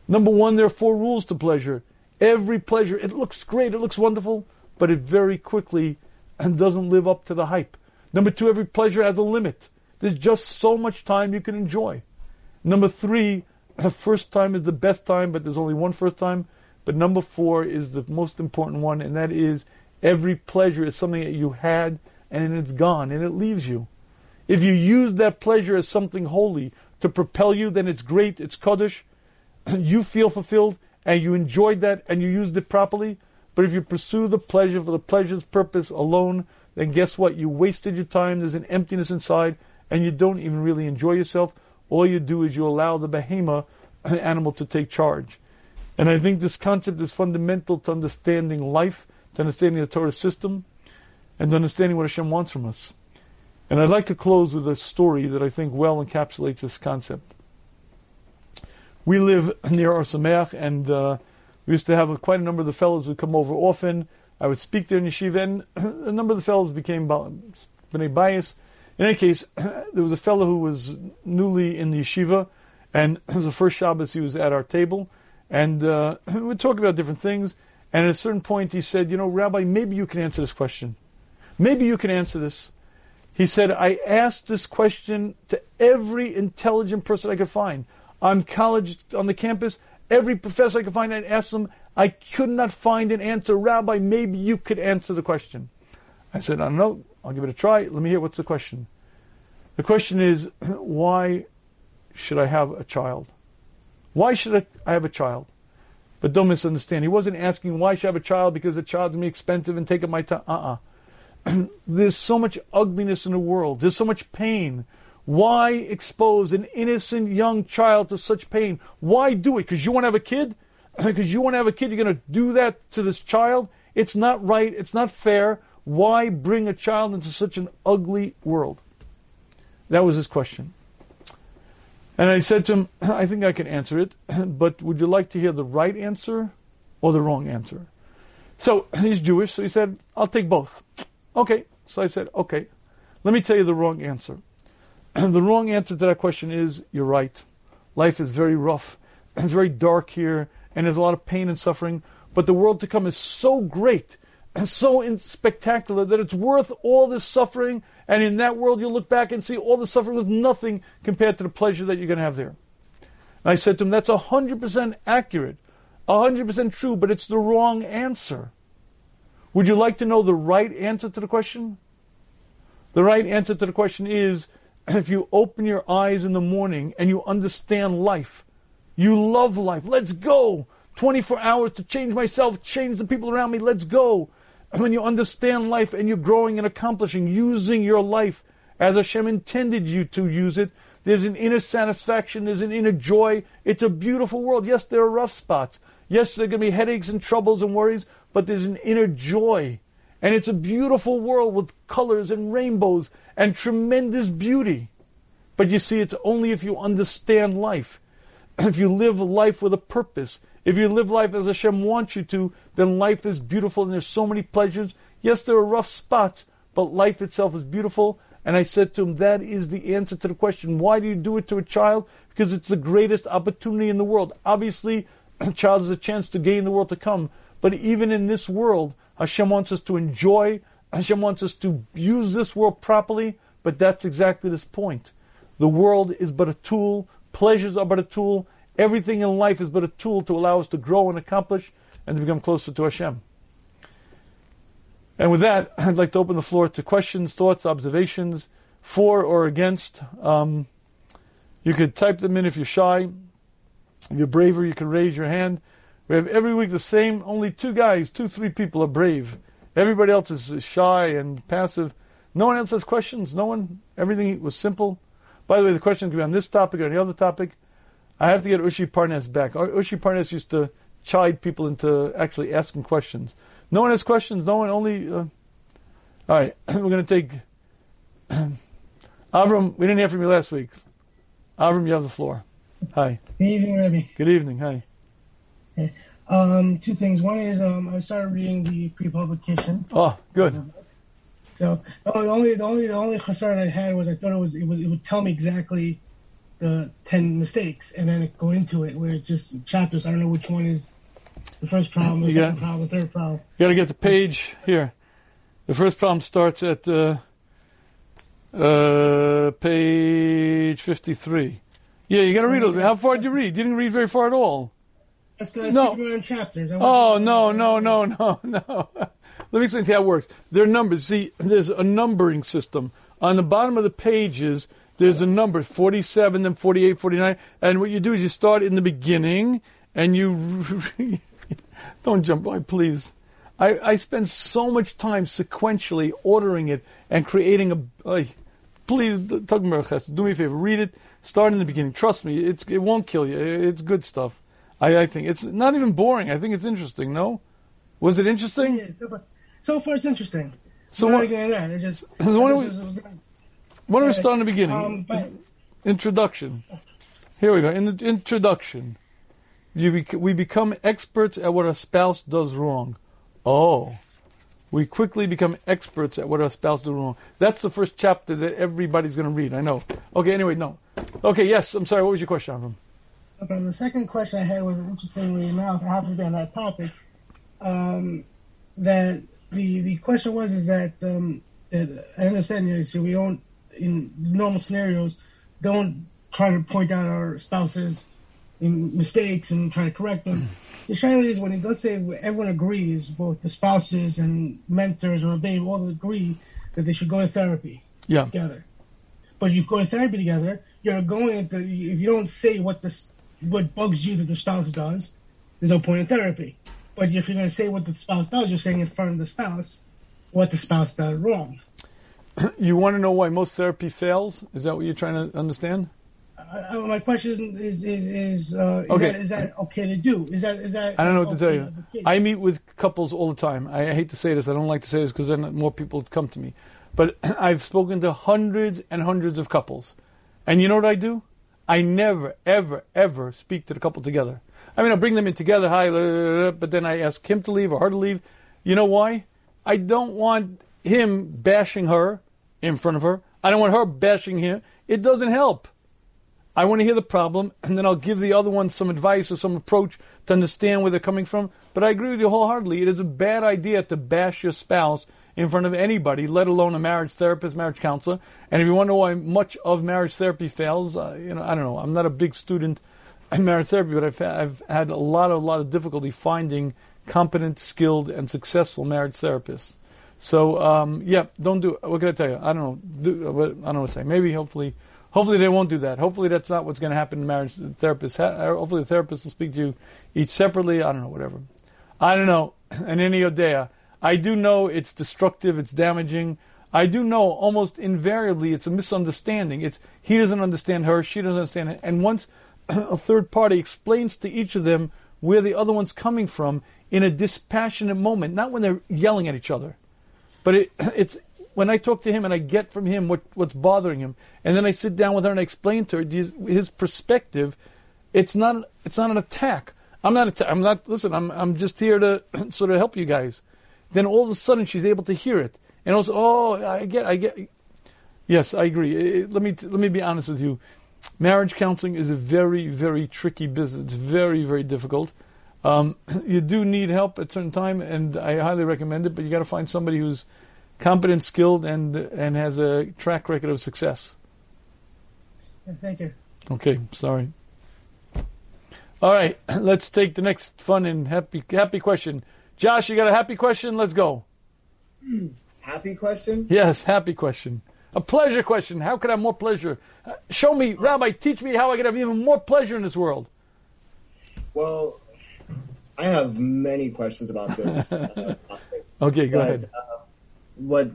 Number one, there are four rules to pleasure. Every pleasure, it looks great, it looks wonderful, but it very quickly and doesn't live up to the hype. Number two, every pleasure has a limit. There's just so much time you can enjoy. Number three, the first time is the best time, but there's only one first time. But number four is the most important one, and that is every pleasure is something that you had and it's gone and it leaves you. If you use that pleasure as something holy to propel you, then it's great, it's Kaddish. You feel fulfilled and you enjoyed that and you used it properly. But if you pursue the pleasure for the pleasure's purpose alone, then guess what? You wasted your time, there's an emptiness inside, and you don't even really enjoy yourself. All you do is you allow the behemoth, the animal, to take charge. And I think this concept is fundamental to understanding life, to understanding the Torah system, and to understanding what Hashem wants from us. And I'd like to close with a story that I think well encapsulates this concept. We live near Ohr Somayach, and uh, we used to have quite a number of the fellows would come over often. I would speak there in yeshiva, and a number of the fellows became bnei bias. In any case, there was a fellow who was newly in the yeshiva, and it was the first Shabbos he was at our table, and uh, we'd talk about different things. And at a certain point, he said, "You know, Rabbi, maybe you can answer this question. Maybe you can answer this." He said, "I asked this question to every intelligent person I could find on college, on the campus. Every professor I could find, I asked them, I could not find an answer. Rabbi, maybe you could answer the question. I said, I don't know. I'll give it a try. Let me hear what's the question. The question is, why should I have a child? Why should I have a child? But don't misunderstand. He wasn't asking why should I have a child because a child's gonna be expensive and take up my time. Uh-uh. There's so much ugliness in the world. There's so much pain. Why expose an innocent young child to such pain? Why do it? Because you want to have a kid? Because you want to have a kid, you're going to do that to this child? It's not right. It's not fair. Why bring a child into such an ugly world? That was his question. And I said to him, I think I can answer it, but would you like to hear the right answer or the wrong answer? So he's Jewish, so he said, I'll take both. Okay. So I said, okay. Let me tell you the wrong answer. the wrong answer to that question is you're right. Life is very rough. It's very dark here, and there's a lot of pain and suffering. But the world to come is so great and so spectacular that it's worth all this suffering. And in that world, you'll look back and see all the suffering was nothing compared to the pleasure that you're going to have there. And I said to him, that's 100% accurate, 100% true, but it's the wrong answer. Would you like to know the right answer to the question? The right answer to the question is if you open your eyes in the morning and you understand life, you love life, let's go. 24 hours to change myself, change the people around me, let's go. When you understand life and you're growing and accomplishing, using your life as Hashem intended you to use it, there's an inner satisfaction, there's an inner joy. It's a beautiful world. Yes, there are rough spots. Yes, there are going to be headaches and troubles and worries, but there's an inner joy. And it's a beautiful world with colors and rainbows and tremendous beauty. But you see, it's only if you understand life. If you live life with a purpose, if you live life as Hashem wants you to, then life is beautiful and there's so many pleasures. Yes, there are rough spots, but life itself is beautiful. And I said to him, that is the answer to the question. Why do you do it to a child? Because it's the greatest opportunity in the world. Obviously, a child has a chance to gain the world to come. But even in this world, Hashem wants us to enjoy. Hashem wants us to use this world properly. But that's exactly this point. The world is but a tool. Pleasures are but a tool. Everything in life is but a tool to allow us to grow and accomplish and to become closer to Hashem. And with that, I'd like to open the floor to questions, thoughts, observations, for or against. Um, you could type them in if you're shy. If you're braver, you can raise your hand. We have every week the same, only two guys, two, three people are brave. Everybody else is shy and passive. No one else has questions. No one, everything was simple. By the way, the questions can be on this topic or any other topic. I have to get Ushi Parnas back. Ushi Parnas used to chide people into actually asking questions. No one has questions. No one only. Uh, all right, we're going to take Avram. We didn't hear from you last week. Avram, you have the floor. Hi. Good evening, Rebbe. Good evening. Hi. Okay. Um, two things. One is um, I started reading the pre-publication. Oh, good. So the only the only the only concern I had was I thought it was it was it would tell me exactly the ten mistakes, and then go into it where it's just chapters. I don't know which one is the first problem, the you second got, problem, the third problem. You got to get the page here. The first problem starts at uh, uh, page fifty-three. Yeah, you got to read it. How far did you read? You didn't read very far at all. No. chapters. Oh no no no no no. Let me explain how it works. There are numbers. See, there's a numbering system on the bottom of the pages there's a number 47 then 48 49 and what you do is you start in the beginning and you don't jump by please I, I spend so much time sequentially ordering it and creating a uh, please do me a favor read it start in the beginning trust me it's it won't kill you it's good stuff I, I think it's not even boring I think it's interesting no was it interesting yeah, so far it's interesting so what. It just, so what, why don't we start in the beginning? Um, but, introduction. Here we go. In the introduction, bec- we become experts at what a spouse does wrong. Oh, we quickly become experts at what our spouse does wrong. That's the first chapter that everybody's going to read. I know. Okay. Anyway, no. Okay. Yes. I'm sorry. What was your question, Avram? Okay. The second question I had was interestingly enough, it happens to be on that topic. Um, that the the question was is that um, that I understand you so we don't in normal scenarios don't try to point out our spouses in mistakes and try to correct them. The challenge is when, let's say everyone agrees, both the spouses and mentors or babe all agree that they should go to therapy yeah. together. But you go to therapy together, you're going to, if you don't say what this, what bugs you that the spouse does, there's no point in therapy. But if you're going to say what the spouse does, you're saying in front of the spouse what the spouse does wrong. You want to know why most therapy fails? Is that what you're trying to understand? Uh, my question is is is, is, uh, is, Okay. that, is that okay to do? Is that is that? I don't know what to tell you. with the kid? I meet with couples all the time. I, I hate to say this. I don't like to say this because then more people come to me. But I've spoken to hundreds and hundreds of couples. And you know what I do? I never, ever, ever speak to the couple together. I mean, I'll bring them in together, hi, but then I ask him to leave or her to leave. You know why? I don't want him bashing her in front of her. I don't want her bashing him. It doesn't help. I want to hear the problem, and then I'll give the other one some advice or some approach to understand where they're coming from. But I agree with you wholeheartedly. It is a bad idea to bash your spouse in front of anybody, let alone a marriage therapist, marriage counselor. And if you wonder why much of marriage therapy fails, uh, you know, I don't know. I'm not a big student in marriage therapy, but I've, I've had a lot, a lot of difficulty finding competent, skilled, and successful marriage therapists. So, um, yeah, don't do it. What can I tell you? I don't know. Do, uh, I don't know what to say. Maybe, hopefully, hopefully they won't do that. Hopefully that's not what's going to happen to marriage therapists. Uh, hopefully the therapist will speak to you each separately. I don't know, whatever. I don't know. And any Odea, I do know it's destructive, it's damaging. I do know almost invariably it's a misunderstanding. It's he doesn't understand her, she doesn't understand it. And once a third party explains to each of them where the other one's coming from in a dispassionate moment, not when they're yelling at each other, but it, it's when I talk to him and I get from him what, what's bothering him, and then I sit down with her and I explain to her his, perspective. It's not it's not an attack. I'm not atta- I'm not listen. I'm I'm just here to sort of help you guys. Then all of a sudden she's able to hear it, and also oh I get I get. Yes, I agree. Let me let me be honest with you. Marriage counseling is a very very tricky business. It's very very difficult. Um, you do need help at certain time, and I highly recommend it. But you got to find somebody who's competent, skilled, and and has a track record of success. Thank you. Okay, sorry. All right, let's take the next fun and happy happy question. Josh, you got a happy question? Let's go. Happy question? Yes, happy question. A pleasure question. How could I have more pleasure? Uh, show me, Rabbi, teach me how I could have even more pleasure in this world. Well, I have many questions about this uh, topic. Okay, go but, ahead. Uh, what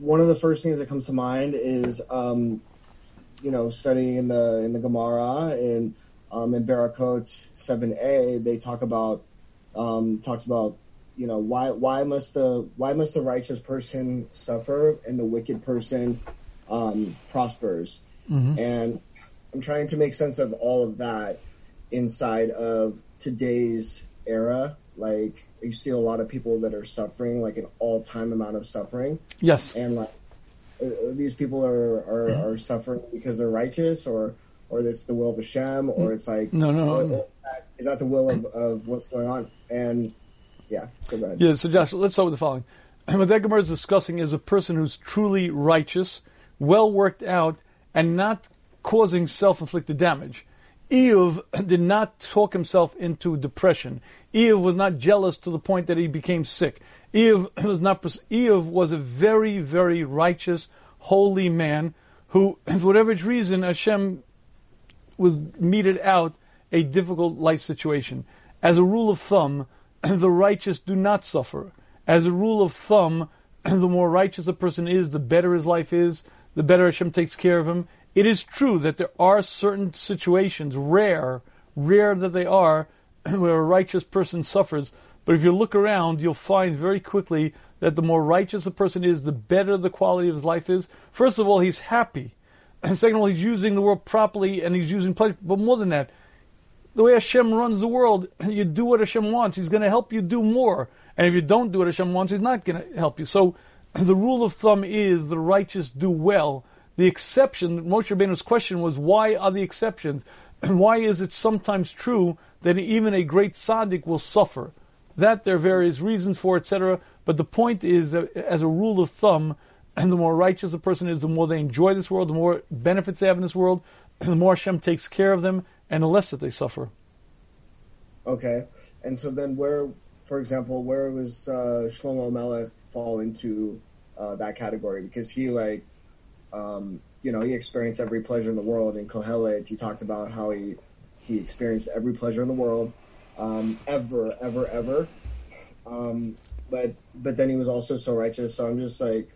one of the first things that comes to mind is, um, you know, studying in the in the Gemara and um, in Barakot seven a, they talk about um, talks about you know why why must the why must the righteous person suffer and the wicked person um, prospers? And I'm trying to make sense of all of that inside of today's era. Like you see a lot of people that are suffering like an all-time amount of suffering. Yes. and like uh, uh, these people are, are, are suffering because they're righteous or or it's the will of Hashem or it's like No, no, no. or is that the will of, of what's going on? And yeah. Yeah, so Josh, let's start with the following. What that Gemara is discussing is a person who's truly righteous, well worked out, and not causing self-inflicted damage. Eve did not talk himself into depression. Eve was not jealous to the point that he became sick. Eve was not. pers- was a very, very righteous, holy man who, for whatever reason, Hashem was meted out a difficult life situation. As a rule of thumb, the righteous do not suffer. As a rule of thumb, the more righteous a person is, the better his life is, the better Hashem takes care of him. It is true that there are certain situations, rare, rare that they are, where a righteous person suffers. But if you look around, you'll find very quickly that the more righteous a person is, the better the quality of his life is. First of all, he's happy. And second of all, he's using the world properly and he's using pleasure. But more than that, the way Hashem runs the world, you do what Hashem wants. He's going to help you do more. And if you don't do what Hashem wants, He's not going to help you. So the rule of thumb is the righteous do well. The exception, Moshe Rabbeinu's question was, why are the exceptions? And why is it sometimes true that even a great tzaddik will suffer? That there are various reasons for, etc. But the point is that as a rule of thumb, and the more righteous a person is, the more they enjoy this world, the more benefits they have in this world, the more Hashem takes care of them, and the less that they suffer. Okay, and so then where, for example, where was uh, Shlomo Melech fall into uh, that category? Because he like, um, you know, he experienced every pleasure in the world. In Kohelet, he talked about how he he experienced every pleasure in the world. um, ever, ever, ever. Um, but but then he was also so righteous. So I'm just like,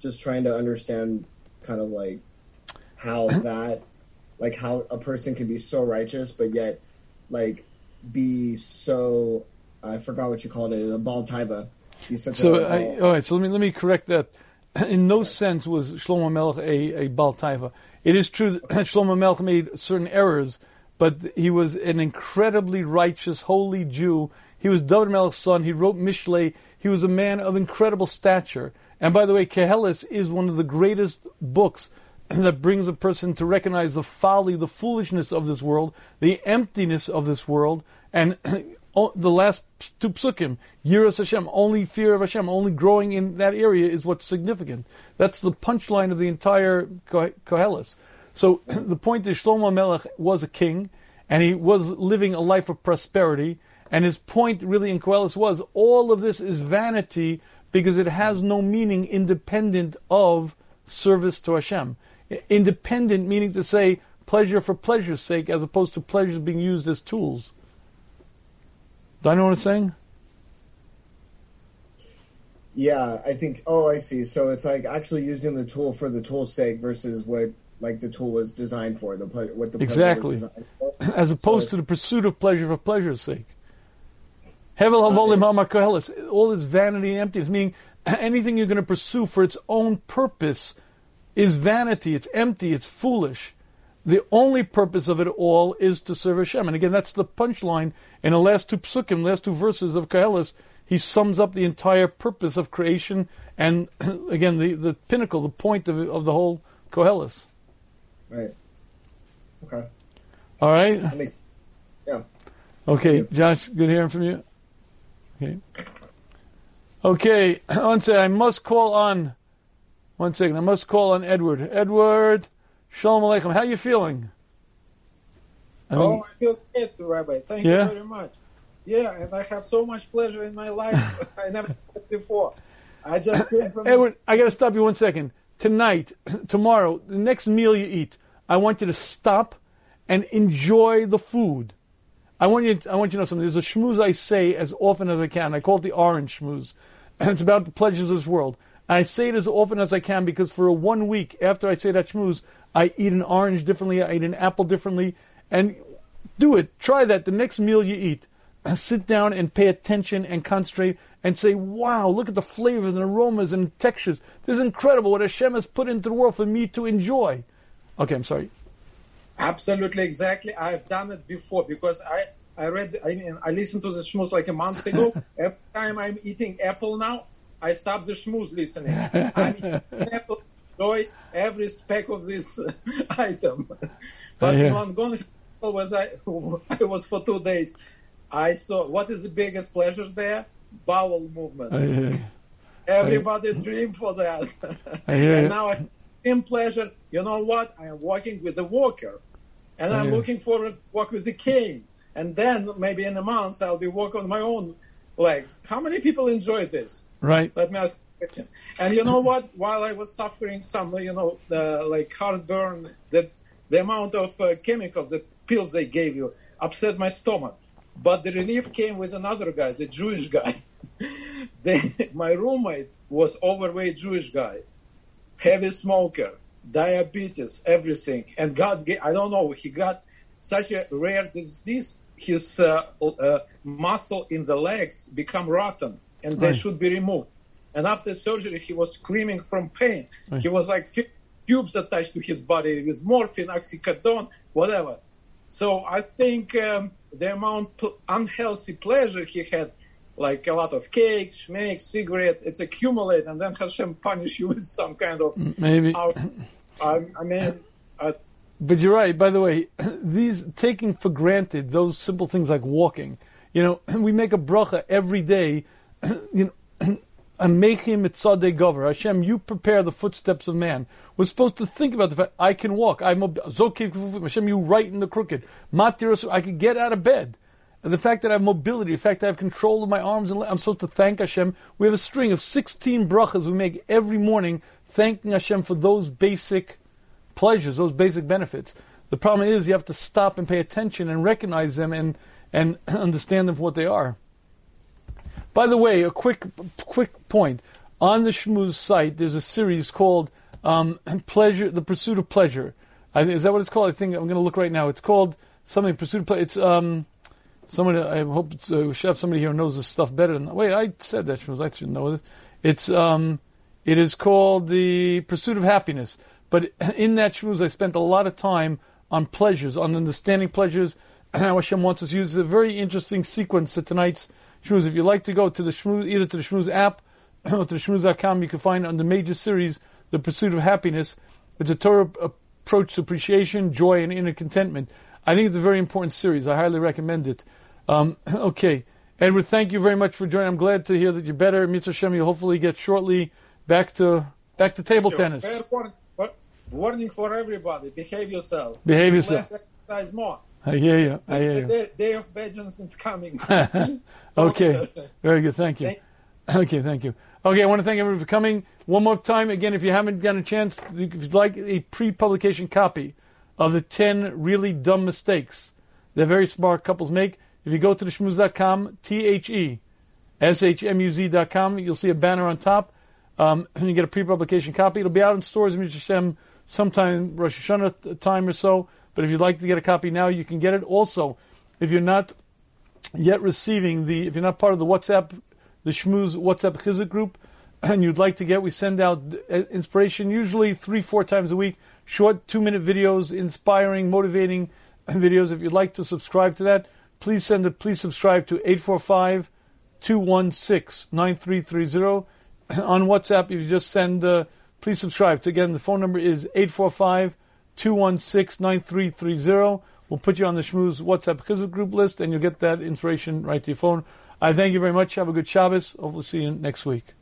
just trying to understand, kind of like how that, like how a person can be so righteous, but yet like be so. I forgot what you called it. A baal taava. Be So, a, I, all right. So let me let me correct that. In no sense was Shlomo Melech a, a Taiva. It is true that Shlomo Melech made certain errors, but he was an incredibly righteous, holy Jew. He was David Melech's son. He wrote Mishlei. He was a man of incredible stature. And by the way, Koheles is one of the greatest books that brings a person to recognize the folly, the foolishness of this world, the emptiness of this world, and the last two psukim, Yiras Hashem, only fear of Hashem, only growing in that area is what's significant. That's the punchline of the entire Koheles. So the point is Shlomo Melech was a king, and he was living a life of prosperity, and his point really in Koheles was all of this is vanity because it has no meaning independent of service to Hashem. Independent meaning to say pleasure for pleasure's sake as opposed to pleasures being used as tools. Do I know what I'm saying? Yeah, I think. Oh, I see. So it's like actually using the tool for the tool's sake versus what like the tool was designed for. The ple- what the pleasure Exactly. was designed for. As opposed to the pursuit of pleasure for pleasure's sake. Havel havalim. All this vanity and emptiness, meaning anything you're going to pursue for its own purpose is vanity. It's empty. It's foolish. The only purpose of it all is to serve Hashem. And again, that's the punchline in the last two psukim, last two verses of Koheles. He sums up the entire purpose of creation and, again, the, the pinnacle, the point of, of the whole Koheles. Right. Okay. All right? Yeah. Okay. Josh, good hearing from you. Okay. Okay, second. I must call on. One second. I must call on Edward. Edward, shalom aleichem. How are you feeling? I mean, oh, I feel great, Rabbi. Thank Yeah? you very much. Yeah, and I have so much pleasure in my life I never had before. I just came from Edward, I got to stop you one second. Tonight, tomorrow, the next meal you eat, I want you to stop and enjoy the food. I want you. To, I want you to know something. There's a schmooze I say as often as I can. I call it the orange schmooze, and it's about the pleasures of this world. I say it as often as I can because for a one week after I say that schmooze, I eat an orange differently. I eat an apple differently, and do it. Try that the next meal you eat. Sit down and pay attention and concentrate and say, wow, look at the flavors and aromas and textures. This is incredible what Hashem has put into the world for me to enjoy. Okay, I'm sorry. Absolutely, exactly. I've done it before because I, I read, I mean, I listened to the schmooze like a month ago. Every time I'm eating apple now, I stop the schmooze listening. Eating enjoy every speck of this item. But in Montgomery was I, I was for two days. I saw what is the biggest pleasures there? Bowel movements. Everybody dream for that. I and now I in pleasure. You know what? I am walking with a walker, and I I'm looking forward to walk with a cane. And then maybe in a month I'll be walking on my own legs. How many people enjoy this? Right. Let me ask you a question. And you know what? While I was suffering some, you know, the, like heartburn, the the amount of uh, chemicals, the pills they gave you, upset my stomach. But the relief came with another guy, the Jewish guy. the, my roommate was overweight Jewish guy, heavy smoker, diabetes, everything. And God, ga- I don't know, he got such a rare disease. His uh, uh, muscle in the legs become rotten, and they Right. should be removed. And after surgery, he was screaming from pain. Right. He was like tubes attached to his body with morphine, oxycodone, whatever. So I think um, the amount of unhealthy pleasure he had, like a lot of cake, schmake, cigarette, it's accumulate, and then Hashem punish you with some kind of. Maybe. out- I, I mean, uh, But you're right. By the way, these taking for granted those simple things like walking. You know, and we make a bracha every day. You know, and make him tzadeh gover. Hashem, you prepare the footsteps of man. We're supposed to think about the fact I can walk. I'm a kefufim. Hashem, you right in the crooked. Matiros, I can get out of bed. And the fact that I have mobility, the fact that I have control of my arms and I'm supposed to thank Hashem. We have a string of 16 brachas we make every morning, thanking Hashem for those basic pleasures, those basic benefits. The problem is you have to stop and pay attention and recognize them and and understand them for what they are. By the way, a quick quick point on the Shmuz site. There's a series called um, "Pleasure: The Pursuit of Pleasure." I think, is that what it's called? I think I'm going to look right now. It's called something "Pursuit of Pleasure." It's um, somebody. I hope it's, uh, have somebody here knows this stuff better than. Wait, I said that Shmooze. I should know this. It's um, it is called the Pursuit of Happiness. But in that Shmooze, I spent a lot of time on pleasures, on understanding pleasures, and how Hashem wants us to use. It's a very interesting sequence to tonight's Shmooze. If you like to go to the Shmuz, either to the Shmuz app or to the Shmuz.com, you can find on the major series, The Pursuit of Happiness. It's a Torah approach to appreciation, joy, and inner contentment. I think it's a very important series. I highly recommend it. Um, okay. Edward, thank you very much for joining. I'm glad to hear that you're better. Mitzvah Shem, you'll hopefully get shortly back to back to table tennis. Warning, warning for everybody: behave yourself. Behave yourself. Exercise more. I hear you. I hear you. The day of vengeance is coming. okay. Very good. Thank you. Okay. Thank you. Okay. I want to thank everyone for coming. One more time. Again, if you haven't gotten a chance, if you'd like a pre-publication copy of the 10 really dumb mistakes that very smart couples make, if you go to the shmuz.com, T-H-E, S-H-M-U-Z.com, you'll see a banner on top, um, and you get a pre-publication copy. It'll be out in stores in Hashem sometime Rosh Hashanah time or so. But if you'd like to get a copy now, you can get it. Also, if you're not yet receiving the, if you're not part of the WhatsApp, the Shmuz WhatsApp Chizuk group, and you'd like to get, we send out uh, inspiration usually three, four times a week, short two minute videos, inspiring, motivating videos. If you'd like to subscribe to that, please send it, please subscribe to 845 216 9330. On WhatsApp, if you just send, uh, please subscribe. To, again, the phone number is 845 216 9330. We'll put you on the Shmuz WhatsApp Chizuk group list and you'll get that inspiration right to your phone. I thank you very much. Have a good Shabbos. Hopefully see you next week.